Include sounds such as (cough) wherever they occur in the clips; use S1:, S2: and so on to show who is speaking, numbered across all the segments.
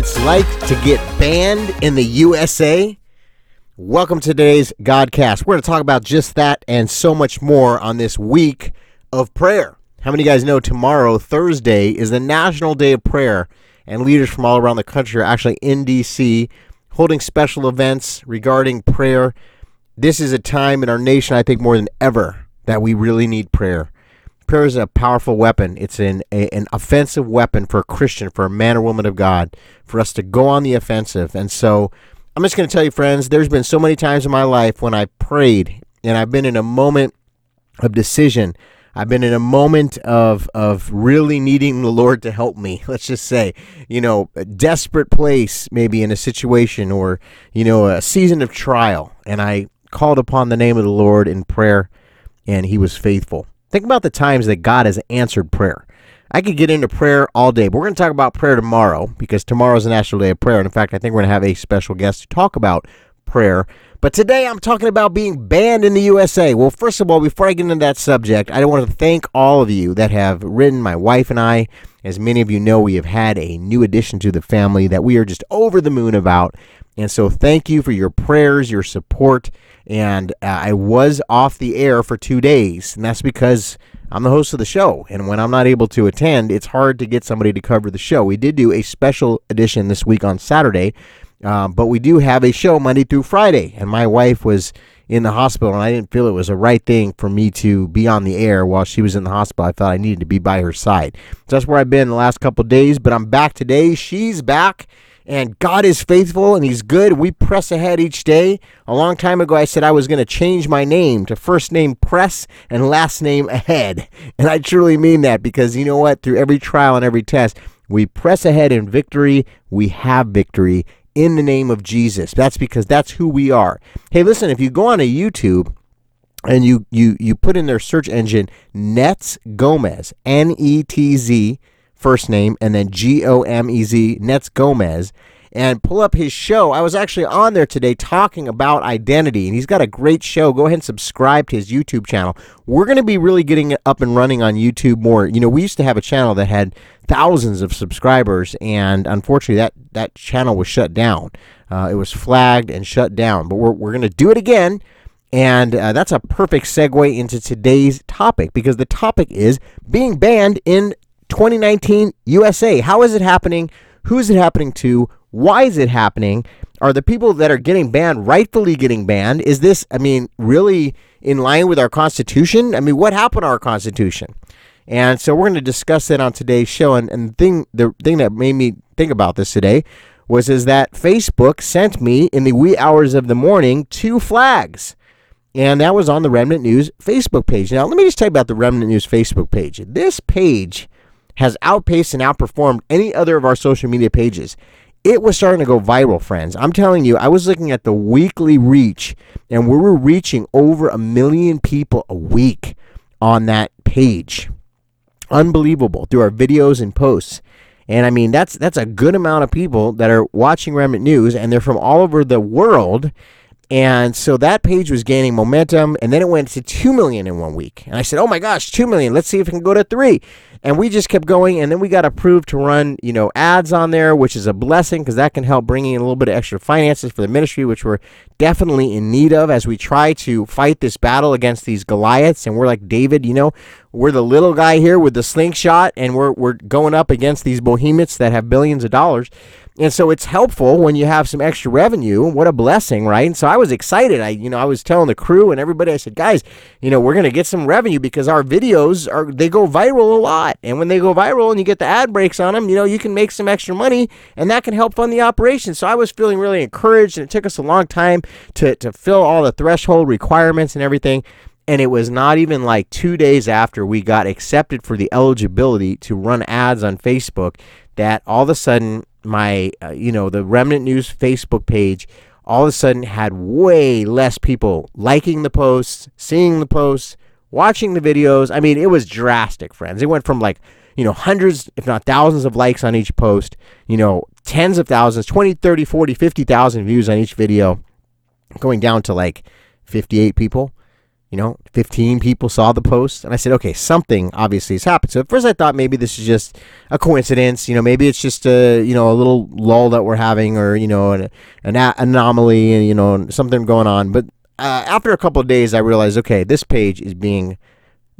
S1: it's like to get banned in the USA? Welcome to today's Godcast. We're going to talk about just that and so much more on this week of prayer. How many of you guys know tomorrow, Thursday, is the National Day of Prayer, and leaders from all around the country are actually in D.C. holding special events regarding prayer. This is a time in our nation, I think, more than ever, that we really need prayer prayer is a powerful weapon. It's an a, an offensive weapon for a Christian, for a man or woman of God, for us to go on the offensive. And so, I'm just going to tell you, friends. There's been so many times in my life when I prayed, and I've been in a moment of decision. I've been in a moment of of really needing the Lord to help me. (laughs) Let's just say, you know, a desperate place, maybe in a situation, or you know, a season of trial, and I called upon the name of the Lord in prayer, and He was faithful. Think about the times that God has answered prayer. I could get into prayer all day, but we're going to talk about prayer tomorrow because tomorrow is the National Day of Prayer. And in fact, I think we're going to have a special guest to talk about prayer. But today I'm talking about being banned in the USA. Well, first of all, before I get into that subject, I want to thank all of you that have written my wife and I. As many of you know, we have had a new addition to the family that we are just over the moon about. And so thank you for your prayers, your support. And uh, I was off the air for two days, and that's because I'm the host of the show. And when I'm not able to attend, it's hard to get somebody to cover the show. We did do a special edition this week on Saturday, uh, but we do have a show Monday through Friday. And my wife was in the hospital, and I didn't feel it was the right thing for me to be on the air while she was in the hospital. I thought I needed to be by her side. So that's where I've been the last couple days, but I'm back today. She's back and God is faithful and He's good. We press ahead each day. A long time ago, I said I was going to change my name to first name Press and last name Ahead. And I truly mean that because you know what? Through every trial and every test, we press ahead in victory. We have victory in the name of Jesus. That's because that's who we are. Hey, listen, if you go on a YouTube, and you you you put in their search engine Netz Gomez N E T Z first name, and then G O M E Z, Netz Gomez, and pull up his show. I was actually on there today talking about identity, and he's got a great show. Go ahead and subscribe to his YouTube channel. We're going to be really getting it up and running on YouTube more. You know, we used to have a channel that had thousands of subscribers, and unfortunately, that, that channel was shut down. Uh, it was flagged and shut down, but we're, we're going to do it again. And uh, that's a perfect segue into today's topic because the topic is being banned in 2019 USA. How is it happening? Who is it happening to? Why is it happening? Are the people that are getting banned rightfully getting banned? Is this, I mean, really in line with our Constitution? I mean, what happened to our Constitution? And so we're going to discuss that on today's show. And, and the thing, the thing that made me think about this today was is that Facebook sent me in the wee hours of the morning two flags. And that was on the Remnant News Facebook page. Now, let me just tell you about the Remnant News Facebook page. This page has outpaced and outperformed any other of our social media pages. It was starting to go viral, friends. I'm telling you, I was looking at the weekly reach, and we were reaching over a million people a week on that page. Unbelievable through our videos and posts. And I mean, that's that's a good amount of people that are watching Remnant News, and they're from all over the world. And so that page was gaining momentum, and then it went to 2 million in one week. And I said, oh my gosh, 2 million. Let's see if it can go to 3. And we just kept going, and then we got approved to run, you know, ads on there, which is a blessing because that can help bringing in a little bit of extra finances for the ministry, which we're definitely in need of as we try to fight this battle against these Goliaths. And we're like David, you know, we're the little guy here with the slingshot, and we're we're going up against these behemoths that have billions of dollars. And so it's helpful when you have some extra revenue. What a blessing, right? And so I was excited. I, you know, I was telling the crew and everybody, I said, guys, you know, we're to get some revenue because our videos are, they go viral a lot. And when they go viral and you get the ad breaks on them, you know, you can make some extra money and that can help fund the operation. So I was feeling really encouraged and it took us a long time to, to fill all the threshold requirements and everything. And it was not even like two days after we got accepted for the eligibility to run ads on Facebook that all of a sudden my uh, you know the remnant news facebook page all of a sudden had way less people liking the posts seeing the posts watching the videos. I mean it was drastic friends. It went from like you know hundreds if not thousands of likes on each post you know tens of thousands 20 30 40 50,000 views on each video going down to like 58 people You know, 15 people saw the post. And I said, okay, something obviously has happened. So at first I thought maybe this is just a coincidence. You know, maybe it's just a, you know, a little lull that we're having or, you know, an, an a- anomaly and, you know, something going on. But uh, after a couple of days, I realized, okay, this page is being,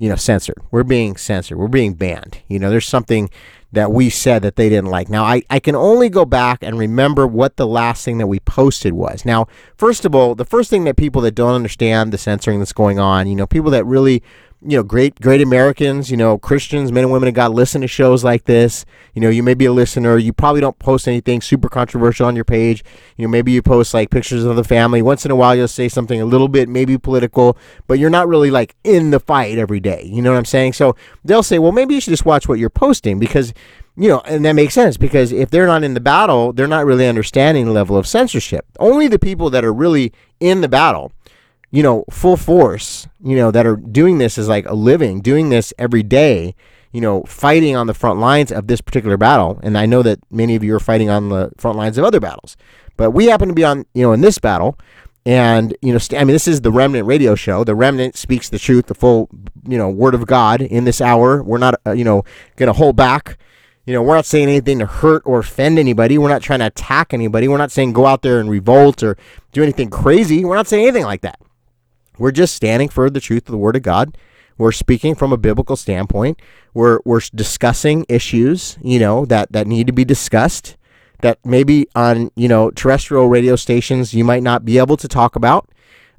S1: you know, censored. We're being censored. We're being banned. You know, there's something that we said that they didn't like. Now, I, I can only go back and remember what the last thing that we posted was. Now, first of all, the first thing that people that don't understand the censoring that's going on, you know, people that really you know, great, great Americans, you know, Christians, men and women of God listen to shows like this. You know, you may be a listener. You probably don't post anything super controversial on your page. You know, maybe you post like pictures of the family. Once in a while, you'll say something a little bit maybe political, but you're not really like in the fight every day. You know what I'm saying? So they'll say, well, maybe you should just watch what you're posting because, you know, and that makes sense because if they're not in the battle, they're not really understanding the level of censorship. Only the people that are really in the battle you know, full force, you know, that are doing this as like a living, doing this every day, you know, fighting on the front lines of this particular battle. And I know that many of you are fighting on the front lines of other battles, but we happen to be on, you know, in this battle. And, you know, I mean, this is the Remnant radio show. The Remnant speaks the truth, the full, you know, word of God in this hour. We're not, uh, you know, going to hold back. You know, we're not saying anything to hurt or offend anybody. We're not trying to attack anybody. We're not saying go out there and revolt or do anything crazy. We're not saying anything like that. We're just standing for the truth of the Word of God. We're speaking from a biblical standpoint. We're we're discussing issues, you know, that that need to be discussed. That maybe on you know terrestrial radio stations you might not be able to talk about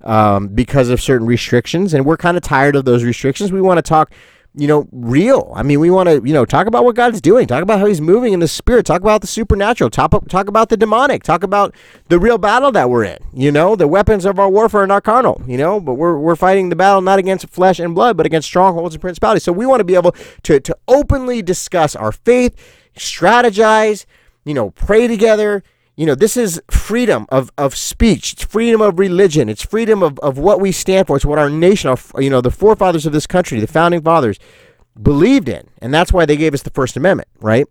S1: um, because of certain restrictions, and we're kind of tired of those restrictions. We want to talk you know, real. I mean, we want to, you know, talk about what God's doing, talk about how He's moving in the Spirit, talk about the supernatural, talk, talk about the demonic, talk about the real battle that we're in. You know, the weapons of our warfare are not carnal, you know, but we're, we're fighting the battle not against flesh and blood, but against strongholds and principalities. So we want to be able to, to openly discuss our faith, strategize, you know, pray together, you know, this is freedom of, of speech. It's freedom of religion. It's freedom of, of what we stand for. It's what our nation, our, you know, the forefathers of this country, the founding fathers, believed in. And that's why they gave us the First Amendment, right?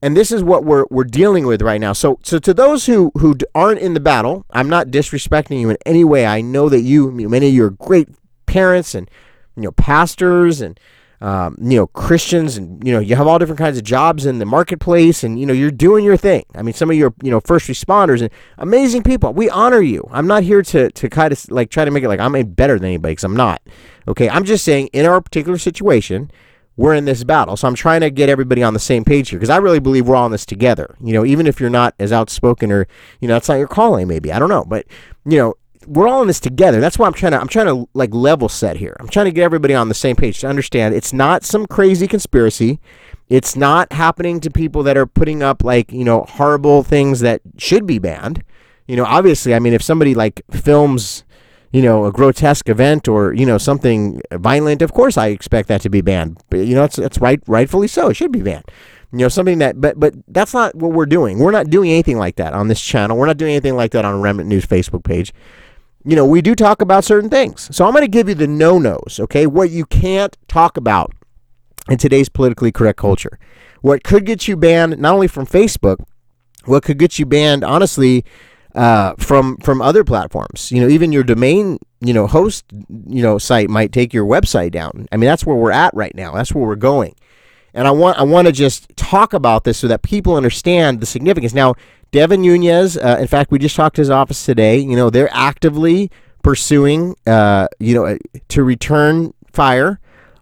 S1: And this is what we're, we're dealing with right now. So, so to those who, who aren't in the battle, I'm not disrespecting you in any way. I know that you, many of you are great parents and, you know, pastors and, um, you know, Christians and, you know, you have all different kinds of jobs in the marketplace and, you know, you're doing your thing. I mean, some of your, you know, first responders and amazing people. We honor you. I'm not here to, to kind of like try to make it like I'm better than anybody because I'm not. Okay. I'm just saying in our particular situation, we're in this battle. So I'm trying to get everybody on the same page here because I really believe we're all in this together. You know, even if you're not as outspoken or, you know, that's not your calling, maybe. I don't know. But, you know, we're all in this together. That's why I'm trying to I'm trying to like level set here. I'm trying to get everybody on the same page to understand it's not some crazy conspiracy. It's not happening to people that are putting up like, you know, horrible things that should be banned. You know, obviously, I mean, if somebody like films, you know, a grotesque event or, you know, something violent, of course I expect that to be banned. But, you know, it's it's right rightfully so. It should be banned you know something that but but that's not what we're doing we're not doing anything like that on this channel we're not doing anything like that on remnant news facebook page you know, we do talk about certain things. So I'm going to give you the no nos, okay? What you can't talk about in today's politically correct culture. What could get you banned not only from Facebook, what could get you banned, honestly, uh, from from other platforms. You know, even your domain, you know, host, you know, site might take your website down. I mean, that's where we're at right now. That's where we're going. And I want I want to just talk about this so that people understand the significance. Now, Devin Nunes, uh, in fact, we just talked to his office today. You know, they're actively pursuing, uh, you know, to return fire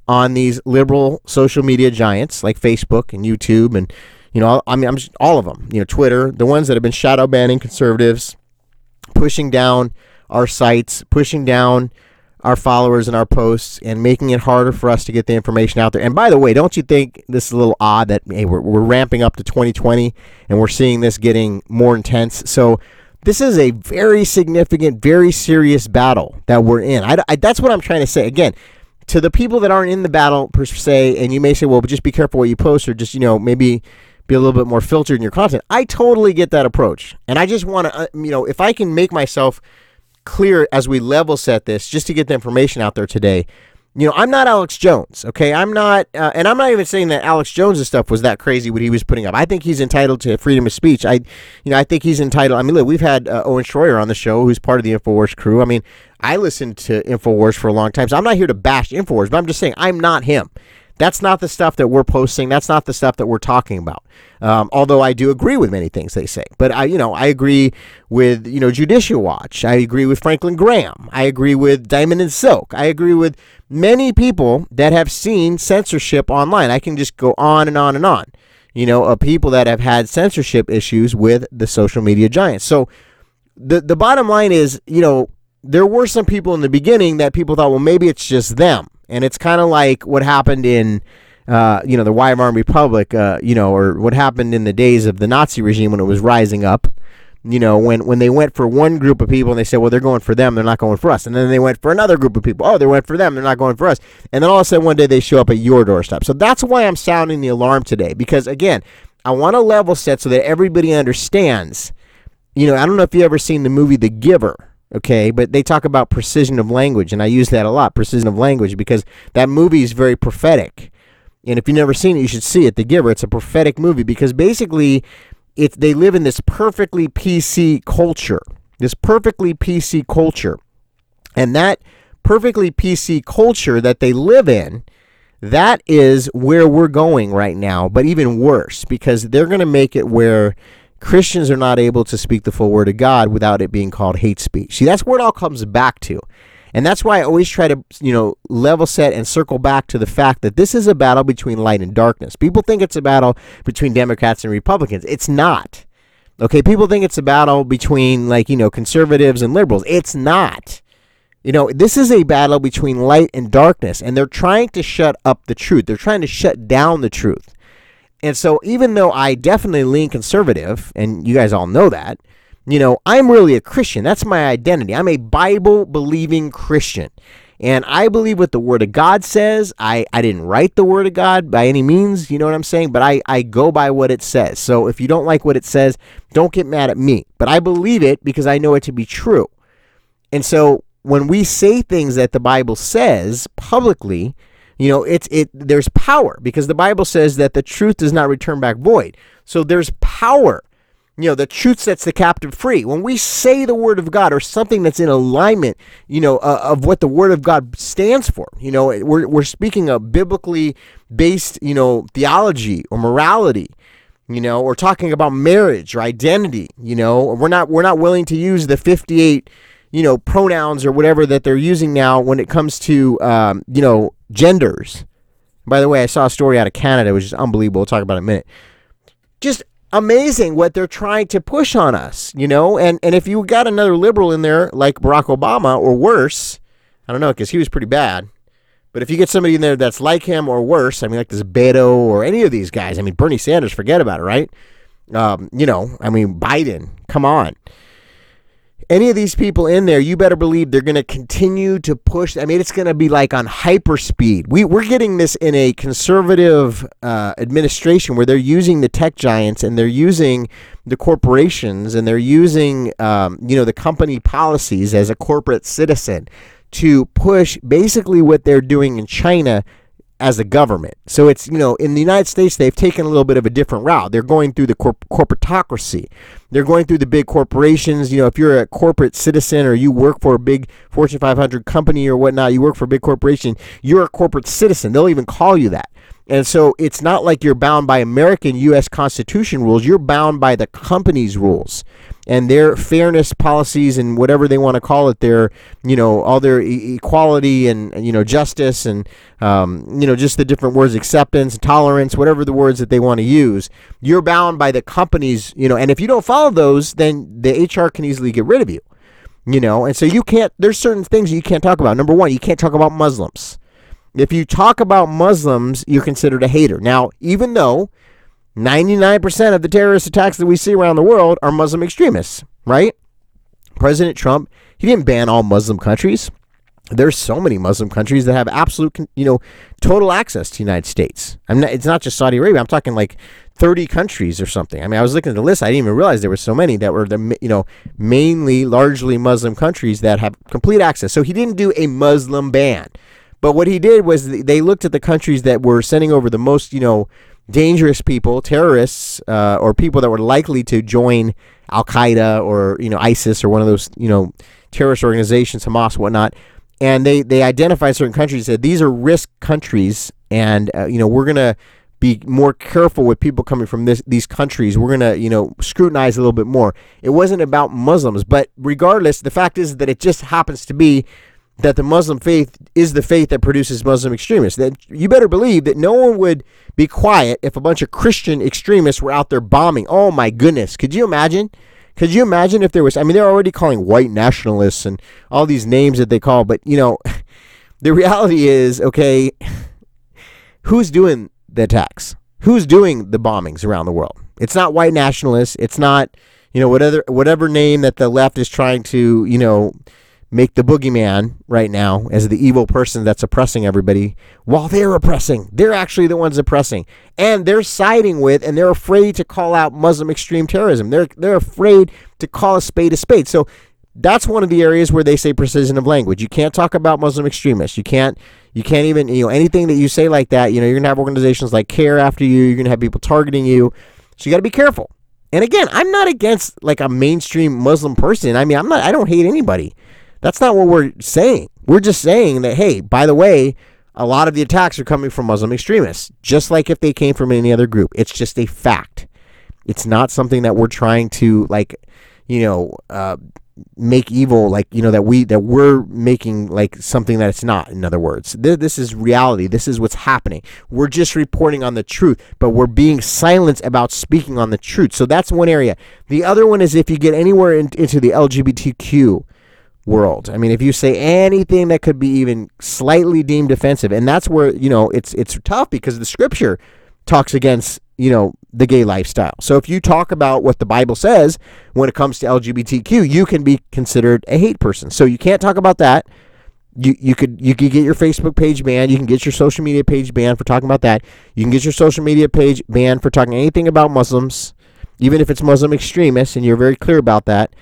S1: on these liberal social media giants like Facebook and YouTube and, you know, I mean, I'm just all of them. You know, Twitter, the ones that have been shadow banning conservatives, pushing down our sites, pushing down our followers and our posts and making it harder for us to get the information out there. And by the way, don't you think this is a little odd that hey, we're, we're ramping up to 2020 and we're seeing this getting more intense? So this is a very significant, very serious battle that we're in. I, I, that's what I'm trying to say. Again, to the people that aren't in the battle per se, and you may say, well, just be careful what you post, or just you know maybe be a little bit more filtered in your content. I totally get that approach, and I just want to, uh, you know, if I can make myself clear as we level set this, just to get the information out there today. you know, I'm not Alex Jones, okay? I'm not, uh, and I'm not even saying that Alex Jones' stuff was that crazy what he was putting up. I think he's entitled to freedom of speech. I, you know, I think he's entitled. I mean, look, we've had uh, Owen Schroyer on the show, who's part of the Infowars crew. I mean, I listened to Infowars for a long time, so I'm not here to bash Infowars, but I'm just saying I'm not him. That's not the stuff that we're posting. That's not the stuff that we're talking about. Um, although I do agree with many things they say, but I, you know, I agree with you know Judicial Watch. I agree with Franklin Graham. I agree with Diamond and Silk. I agree with many people that have seen censorship online. I can just go on and on and on. You know, of people that have had censorship issues with the social media giants. So the the bottom line is, you know, there were some people in the beginning that people thought, well, maybe it's just them and it's kind of like what happened in, uh, you know, the Weimar Republic, uh, you know, or what happened in the days of the Nazi regime when it was rising up. You know, when, when they went for one group of people and they said, well, they're going for them, they're not going for us. And then they went for another group of people. Oh, they went for them, they're not going for us. And then all of a sudden one day they show up at your doorstep. So that's why I'm sounding the alarm today. Because again, I want to level set so that everybody understands. You know, I don't know if you've ever seen the movie The Giver okay? But they talk about precision of language and i use that a lot precision of language because that movie is very prophetic. And if you've never seen it you should see it the giver. It's a prophetic movie because basically it's they live in this perfectly pc culture this perfectly pc culture. And that perfectly pc culture that they live in that is where we're going right now but even worse because they're going to make it where Christians are not able to speak the full word of God without it being called hate speech. See, that's where it all comes back to. And that's why I always try to, you know, level set and circle back to the fact that this is a battle between light and darkness. People think it's a battle between Democrats and Republicans. It's not. Okay, people think it's a battle between like, you know, conservatives and liberals. It's not. You know, this is a battle between light and darkness, and they're trying to shut up the truth. They're trying to shut down the truth. And so, even though I definitely lean conservative, and you guys all know that, you know, I'm really a Christian. That's my identity. I'm a Bible believing Christian. And I believe what the Word of God says. I, I didn't write the Word of God by any means, you know what I'm saying? But I, I go by what it says. So if you don't like what it says, don't get mad at me. But I believe it because I know it to be true. And so when we say things that the Bible says publicly, you know, it's it there's power because the Bible says that the truth does not return back void. So there's power. You know, the truth sets the captive free. When we say the word of God or something that's in alignment, you know, uh, of what the word of God stands for, you know, we're, we're speaking of biblically based, you know, theology or morality, you know, or talking about marriage or identity, you know, we're not we're not willing to use the 58 you know pronouns or whatever that they're using now when it comes to um, you know genders. By the way, I saw a story out of Canada, which is unbelievable. We'll talk about it in a minute. Just amazing what they're trying to push on us, you know. And and if you got another liberal in there like Barack Obama or worse, I don't know because he was pretty bad. But if you get somebody in there that's like him or worse, I mean, like this Beto or any of these guys, I mean, Bernie Sanders, forget about it, right? Um, you know, I mean, Biden, come on any of these people in there, you better believe they're going to continue to push. I mean, it's going to be like on hyper speed. We, we're getting this in a conservative uh, administration where they're using the tech giants and they're using the corporations and they're using, um, you know, the company policies as a corporate citizen to push basically what they're doing in China as a government. So it's, you know, in the United States, they've taken a little bit of a different route. They're going through the corp- corporatocracy. They're going through the big corporations. You know, if you're a corporate citizen or you work for a big Fortune 500 company or whatnot, you work for a big corporation, you're a corporate citizen. They'll even call you that. And so it's not like you're bound by American U.S. Constitution rules. You're bound by the company's rules and their fairness policies and whatever they want to call it, their you know all their e- equality and you know justice and um, you know just the different words acceptance, tolerance, whatever the words that they want to use. You're bound by the companies, you know, and if you don't follow those, then the HR can easily get rid of you. You know, and so you can't. There's certain things you can't talk about. Number one, you can't talk about Muslims. If you talk about Muslims, you're considered a hater. Now, even though 99% of the terrorist attacks that we see around the world are Muslim extremists, right? President Trump, he didn't ban all Muslim countries. There's so many Muslim countries that have absolute, you know, total access to the United States. I'm not, it's not just Saudi Arabia. I'm talking like 30 countries or something. I mean, I was looking at the list. I didn't even realize there were so many that were the, you know, mainly largely Muslim countries that have complete access. So he didn't do a Muslim ban. But what he did was they looked at the countries that were sending over the most, you know, dangerous people, terrorists, uh, or people that were likely to join Al Qaeda or you know ISIS or one of those you know terrorist organizations, Hamas, whatnot. And they they identified certain countries said these are risk countries, and uh, you know we're gonna be more careful with people coming from this these countries. We're gonna you know scrutinize a little bit more. It wasn't about Muslims, but regardless, the fact is that it just happens to be that the Muslim faith is the faith that produces Muslim extremists. That you better believe that no one would be quiet if a bunch of Christian extremists were out there bombing. Oh my goodness. Could you imagine? Could you imagine if there was I mean they're already calling white nationalists and all these names that they call, but you know, (laughs) the reality is, okay, (laughs) who's doing the attacks? Who's doing the bombings around the world? It's not white nationalists, it's not, you know, whatever whatever name that the left is trying to, you know, make the boogeyman right now as the evil person that's oppressing everybody while they're oppressing. They're actually the ones oppressing. And they're siding with and they're afraid to call out Muslim extreme terrorism. They're they're afraid to call a spade a spade. So that's one of the areas where they say precision of language. You can't talk about Muslim extremists. You can't you can't even, you know, anything that you say like that, you know, you're going to have organizations like CAIR after you, you're going to have people targeting you. So you got to be careful. And again, I'm not against like a mainstream Muslim person. I mean, I'm not I don't hate anybody. That's not what we're saying. We're just saying that, hey, by the way, a lot of the attacks are coming from Muslim extremists, just like if they came from any other group. It's just a fact. It's not something that we're trying to, like, you know, uh, make evil like you know that we that we're making like something that it's not in other words Th- this is reality this is what's happening we're just reporting on the truth but we're being silent about speaking on the truth so that's one area the other one is if you get anywhere in, into the lgbtq world. I mean, if you say anything that could be even slightly deemed offensive, and that's where you know it's it's tough because the scripture talks against you know the gay lifestyle. So if you talk about what the Bible says when it comes to LGBTQ, you can be considered a hate person. So you can't talk about that. You, you could you could get your Facebook page banned. You can get your social media page banned for talking about that. You can get your social media page banned for talking anything about Muslims, even if it's Muslim extremists, and you're very clear about that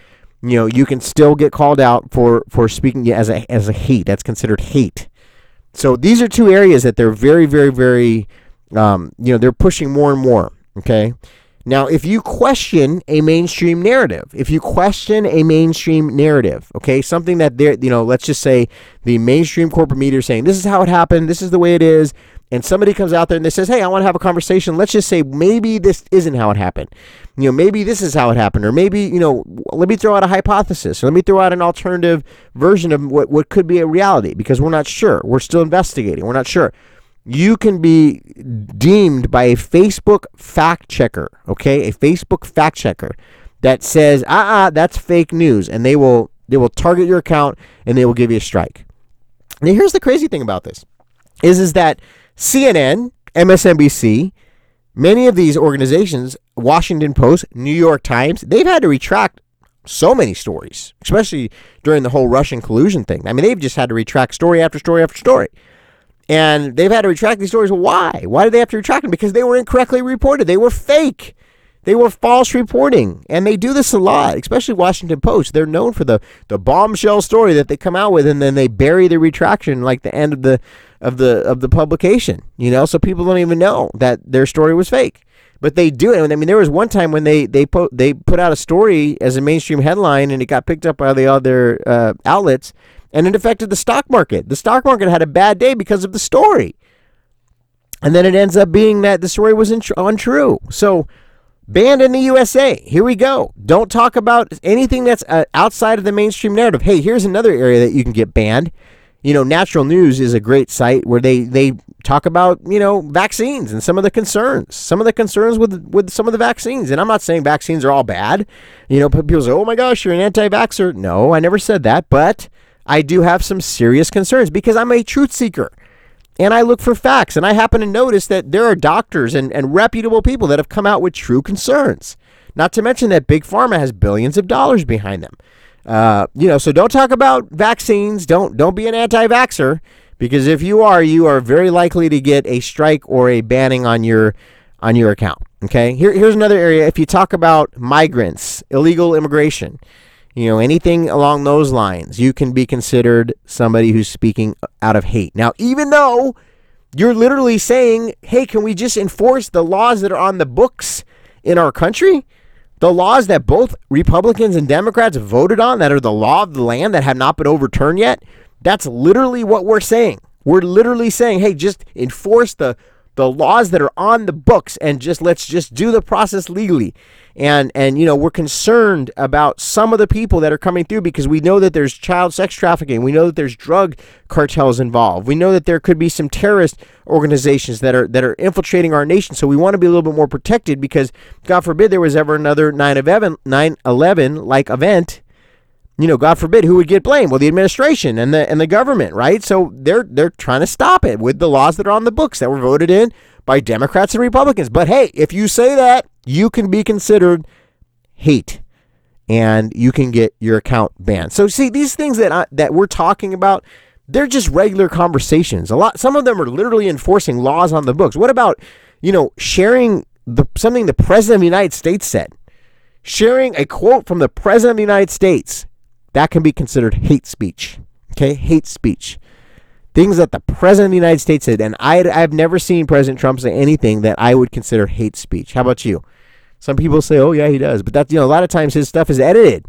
S1: you know, you can still get called out for for speaking as a as a hate. That's considered hate. So these are two areas that they're very, very, very, um, you know, they're pushing more and more. Okay. Now, if you question a mainstream narrative, if you question a mainstream narrative, okay, something that they're, you know, let's just say the mainstream corporate media is saying this is how it happened, this is the way it is, and somebody comes out there and they says, "Hey, I want to have a conversation. Let's just say maybe this isn't how it happened. You know, maybe this is how it happened, or maybe you know, let me throw out a hypothesis, or let me throw out an alternative version of what what could be a reality because we're not sure. We're still investigating. We're not sure." You can be deemed by a Facebook fact checker, okay, a Facebook fact checker that says, "Ah, uh-uh, that's fake news," and they will they will target your account and they will give you a strike. Now, here's the crazy thing about this: is is that CNN, MSNBC, many of these organizations, Washington Post, New York Times, they've had to retract so many stories, especially during the whole Russian collusion thing. I mean, they've just had to retract story after story after story. And they've had to retract these stories. Why? Why did they have to retract them? Because they were incorrectly reported. They were fake. They were false reporting. And they do this a lot, especially Washington Post. They're known for the, the bombshell story that they come out with and then they bury the retraction like the end of the of the of the publication. You know, so people don't even know that their story was fake. But they do it. I mean, there was one time when they they put they put out a story as a mainstream headline, and it got picked up by the other uh, outlets, and it affected the stock market. The stock market had a bad day because of the story, and then it ends up being that the story was untrue. So. Banned in the USA. Here we go. Don't talk about anything that's uh, outside of the mainstream narrative. Hey, here's another area that you can get banned you know, Natural News is a great site where they they talk about you know vaccines and some of the concerns, some of the concerns with with some of the vaccines. And I'm not saying vaccines are all bad. You know, people say, "Oh my gosh, you're an anti-vaxxer." No, I never said that, but I do have some serious concerns because I'm a truth seeker. And I look for facts, and I happen to notice that there are doctors and, and reputable people that have come out with true concerns. Not to mention that Big Pharma has billions of dollars behind them. Uh, you know, so don't talk about vaccines. Don't don't be an anti-vaxer because if you are, you are very likely to get a strike or a banning on your on your account. Okay. Here, here's another area. If you talk about migrants, illegal immigration, you know, anything along those lines, you can be considered somebody who's speaking out of hate. Now, even though you're literally saying, hey, can we just enforce the laws that are on the books in our country? The laws that both Republicans and Democrats voted on, that are the law of the land that have not been overturned yet, that's literally what we're saying. We're literally saying, hey, just enforce the the laws that are on the books and just let's just do the process legally and and you know we're concerned about some of the people that are coming through because we know that there's child sex trafficking we know that there's drug cartels involved we know that there could be some terrorist organizations that are that are infiltrating our nation so we want to be a little bit more protected because god forbid there was ever another 9-11 like event you know, God forbid, who would get blamed? Well, the administration and the and the government, right? So they're they're trying to stop it with the laws that are on the books that were voted in by Democrats and Republicans. But hey, if you say that, you can be considered hate, and you can get your account banned. So see, these things that I, that we're talking about, they're just regular conversations. A lot, some of them are literally enforcing laws on the books. What about you know sharing the something the president of the United States said? Sharing a quote from the president of the United States that can be considered hate speech. Okay, hate speech. Things that the president of the United States said, and I, I've never seen President Trump say anything that I would consider hate speech. How about you? Some people say, "Oh yeah, he does," but that's you know a lot of times his stuff is edited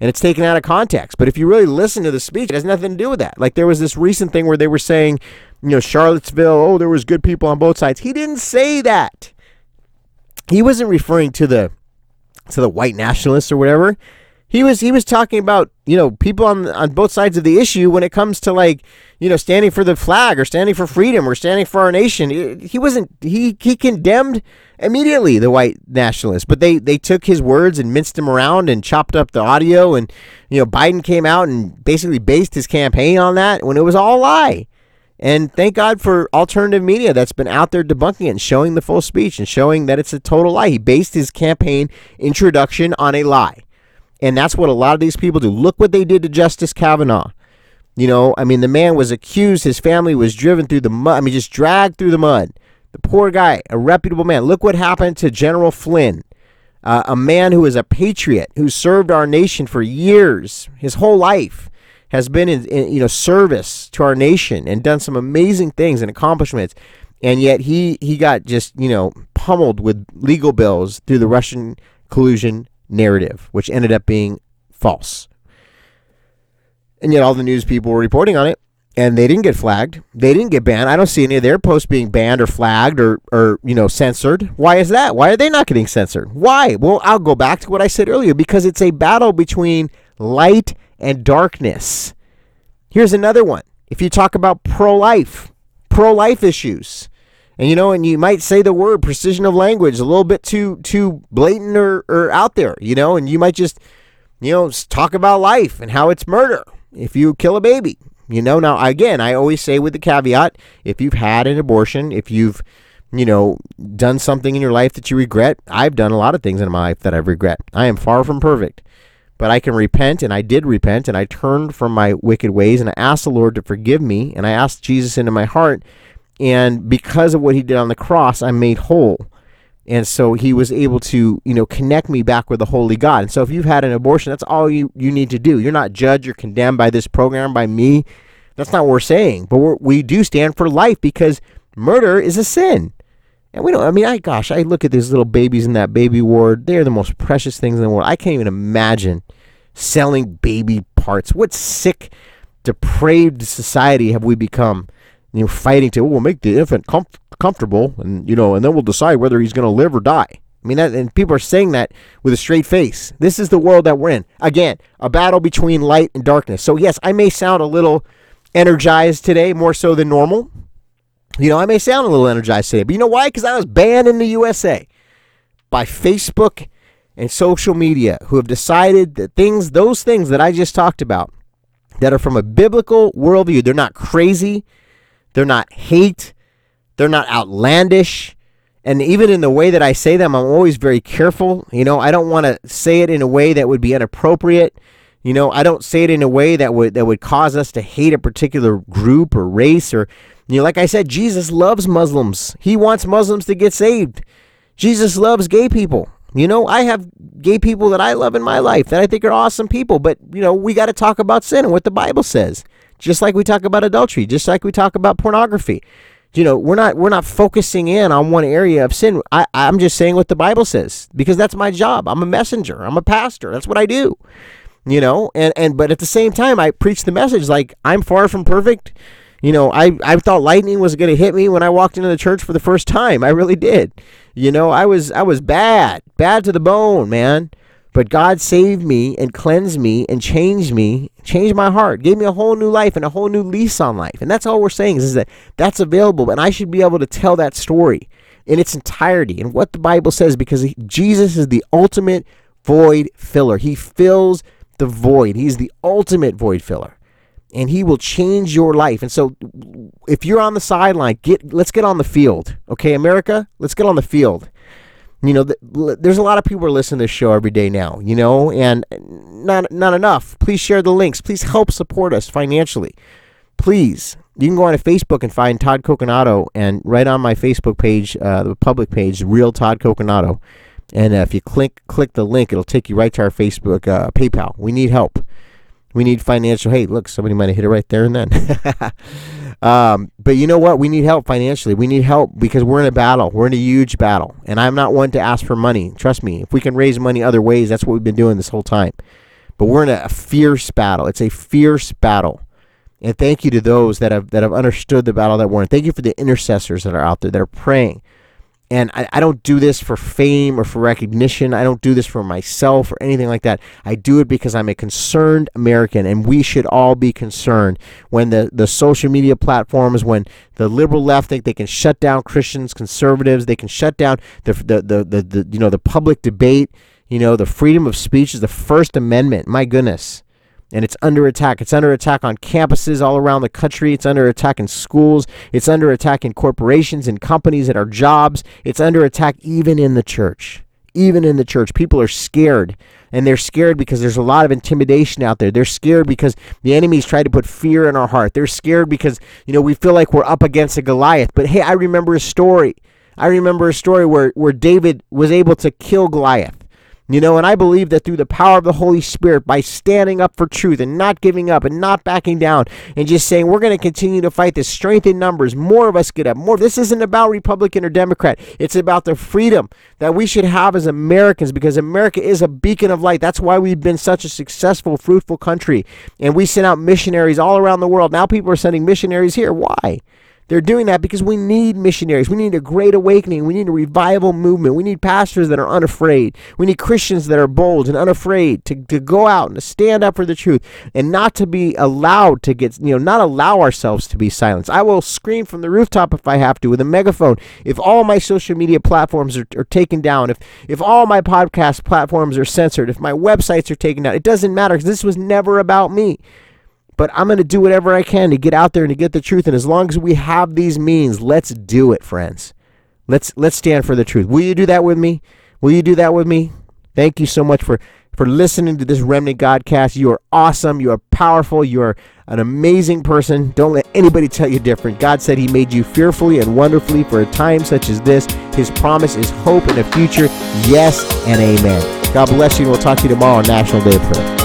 S1: and it's taken out of context. But if you really listen to the speech, it has nothing to do with that. Like there was this recent thing where they were saying, you know, Charlottesville, oh, there was good people on both sides. He didn't say that. He wasn't referring to the to the white nationalists or whatever he was he was talking about you know people on on both sides of the issue when it comes to like you know standing for the flag or standing for freedom or standing for our nation. He wasn't he he condemned immediately the white nationalists, but they they took his words and minced them around and chopped up the audio and you know Biden came out and basically based his campaign on that when it was all a lie. And thank God for alternative media that's been out there debunking it and showing the full speech and showing that it's a total lie. He based his campaign introduction on a lie. And that's what a lot of these people do. Look what they did to Justice Kavanaugh. You know, I mean, the man was accused. His family was driven through the mud. I mean, just dragged through the mud. The poor guy, a reputable man. Look what happened to General Flynn, uh, a man who is a patriot, who served our nation for years. His whole life has been in, in you know service to our nation and done some amazing things and accomplishments. And yet he he got just you know pummeled with legal bills through the Russian collusion narrative, which ended up being false. And yet all the news people were reporting on it and they didn't get flagged. They didn't get banned. I don't see any of their posts being banned or flagged or, or you know censored. Why is that? Why are they not getting censored? Why? Well, I'll go back to what I said earlier because it's a battle between light and darkness. Here's another one. If you talk about pro-life, pro-life issues, and you know, and you might say the word precision of language a little bit too too blatant or, or out there, you know, and you might just, you know, talk about life and how it's murder if you kill a baby. You know, now again, I always say with the caveat, if you've had an abortion, if you've, you know, done something in your life that you regret, I've done a lot of things in my life that I regret. I am far from perfect. But I can repent, and I did repent, and I turned from my wicked ways, and I asked the Lord to forgive me, and I asked Jesus into my heart and because of what he did on the cross, I'm made whole. And so he was able to, you know, connect me back with the holy God. And so if you've had an abortion, that's all you, you need to do. You're not judged or condemned by this program, by me. That's not what we're saying. But we're, we do stand for life because murder is a sin. And we don't, I mean, I, gosh, I look at these little babies in that baby ward. They're the most precious things in the world. I can't even imagine selling baby parts. What sick, depraved society have we become? You know, fighting to, we'll make the infant com- comfortable, and you know, and then we'll decide whether he's going to live or die. I mean, that, and people are saying that with a straight face. This is the world that we're in. Again, a battle between light and darkness. So yes, I may sound a little energized today, more so than normal. You know, I may sound a little energized today, but you know why? Because I was banned in the USA by Facebook and social media, who have decided that things, those things that I just talked about, that are from a biblical worldview, they're not crazy they're not hate. They're not outlandish. And even in the way that I say them, I'm always very careful. You know, I don't want to say it in a way that would be inappropriate. You know, I don't say it in a way that would that would cause us to hate a particular group or race or you know, like I said, Jesus loves Muslims. He wants Muslims to get saved. Jesus loves gay people. You know, I have gay people that I love in my life that I think are awesome people, but you know, we got to talk about sin and what the Bible says. Just like we talk about adultery, just like we talk about pornography. You know, we're not we're not focusing in on one area of sin. I, I'm just saying what the Bible says because that's my job. I'm a messenger. I'm a pastor. That's what I do. You know, and and but at the same time, I preach the message like I'm far from perfect you know, I, I thought lightning was going to hit me when I walked into the church for the first time. I really did. You know, I was I was bad, bad to the bone, man. But God saved me and cleansed me and changed me, changed my heart, gave me a whole new life and a whole new lease on life. And that's all we're saying is, that that's available. And I should be able to tell that story in its entirety and what the Bible says because Jesus is the ultimate void filler. He fills the void. He's the ultimate void filler and he will change your life. And so if you're on the sideline, get let's get on the field. Okay, America, let's get on the field. You know, there's a lot of people are listening to this show every day now, you know, and not not enough. Please share the links. Please help support us financially. Please. You can go on to Facebook and find Todd Coconato, and right on my Facebook page, uh, the public page, Real Todd Coconato. And uh, if you click click the link, it'll take you right to our Facebook uh, PayPal. We need help. We need financial. Hey, look, somebody might have hit it right there and then. (laughs) um, but you know what? We need help financially. We need help because we're in a battle. We're in a huge battle. And I'm not one to ask for money. Trust me. If we can raise money other ways, that's what we've been doing this whole time. But we're in a, fierce battle. It's a fierce battle. And thank you to those that have that have understood the battle that we're in. Thank you for the intercessors that are out there that are praying and I, I, don't do this for fame or for recognition. I don't do this for myself or anything like that. I do it because I'm a concerned American, and we should all be concerned when the, the social media platforms, when the liberal left think they can shut down Christians, conservatives, they can shut down the, the, the, the, the you know the public debate. You know, the freedom of speech is the First Amendment. My goodness and it's under attack. It's under attack on campuses all around the country. It's under attack in schools. It's under attack in corporations and companies at our jobs. It's under attack even in the church. Even in the church, people are scared. And they're scared because there's a lot of intimidation out there. They're scared because the enemy's tried to put fear in our heart. They're scared because, you know, we feel like we're up against a Goliath. But hey, I remember a story. I remember a story where, where David was able to kill Goliath. You know, and I believe that through the power of the Holy Spirit, by standing up for truth and not giving up and not backing down and just saying, we're going to continue to fight this strength in numbers, more of us get up. More. This isn't about Republican or Democrat. It's about the freedom that we should have as Americans because America is a beacon of light. That's why we've been such a successful, fruitful country. And we send out missionaries all around the world. Now people are sending missionaries here. Why? They're doing that because we need missionaries. We need a great awakening. We need a revival movement. We need pastors that are unafraid. We need Christians that are bold and unafraid to, to go out and to stand up for the truth and not to be allowed to get, you know, not allow ourselves to be silenced. I will scream from the rooftop if I have to with a megaphone. If all my social media platforms are, are taken down, if, if all my podcast platforms are censored, if my websites are taken down, it doesn't matter because this was never about me. But I'm going to do whatever I can to get out there and to get the truth. And as long as we have these means, let's do it, friends. Let's let's stand for the truth. Will you do that with me? Will you do that with me? Thank you so much for for listening to this Remnant Godcast. You are awesome. You are powerful. You are an amazing person. Don't let anybody tell you different. God said He made you fearfully and wonderfully for a time such as this. His promise is hope in the future. Yes and amen. God bless you, and we'll talk to you tomorrow on National Day of Prayer.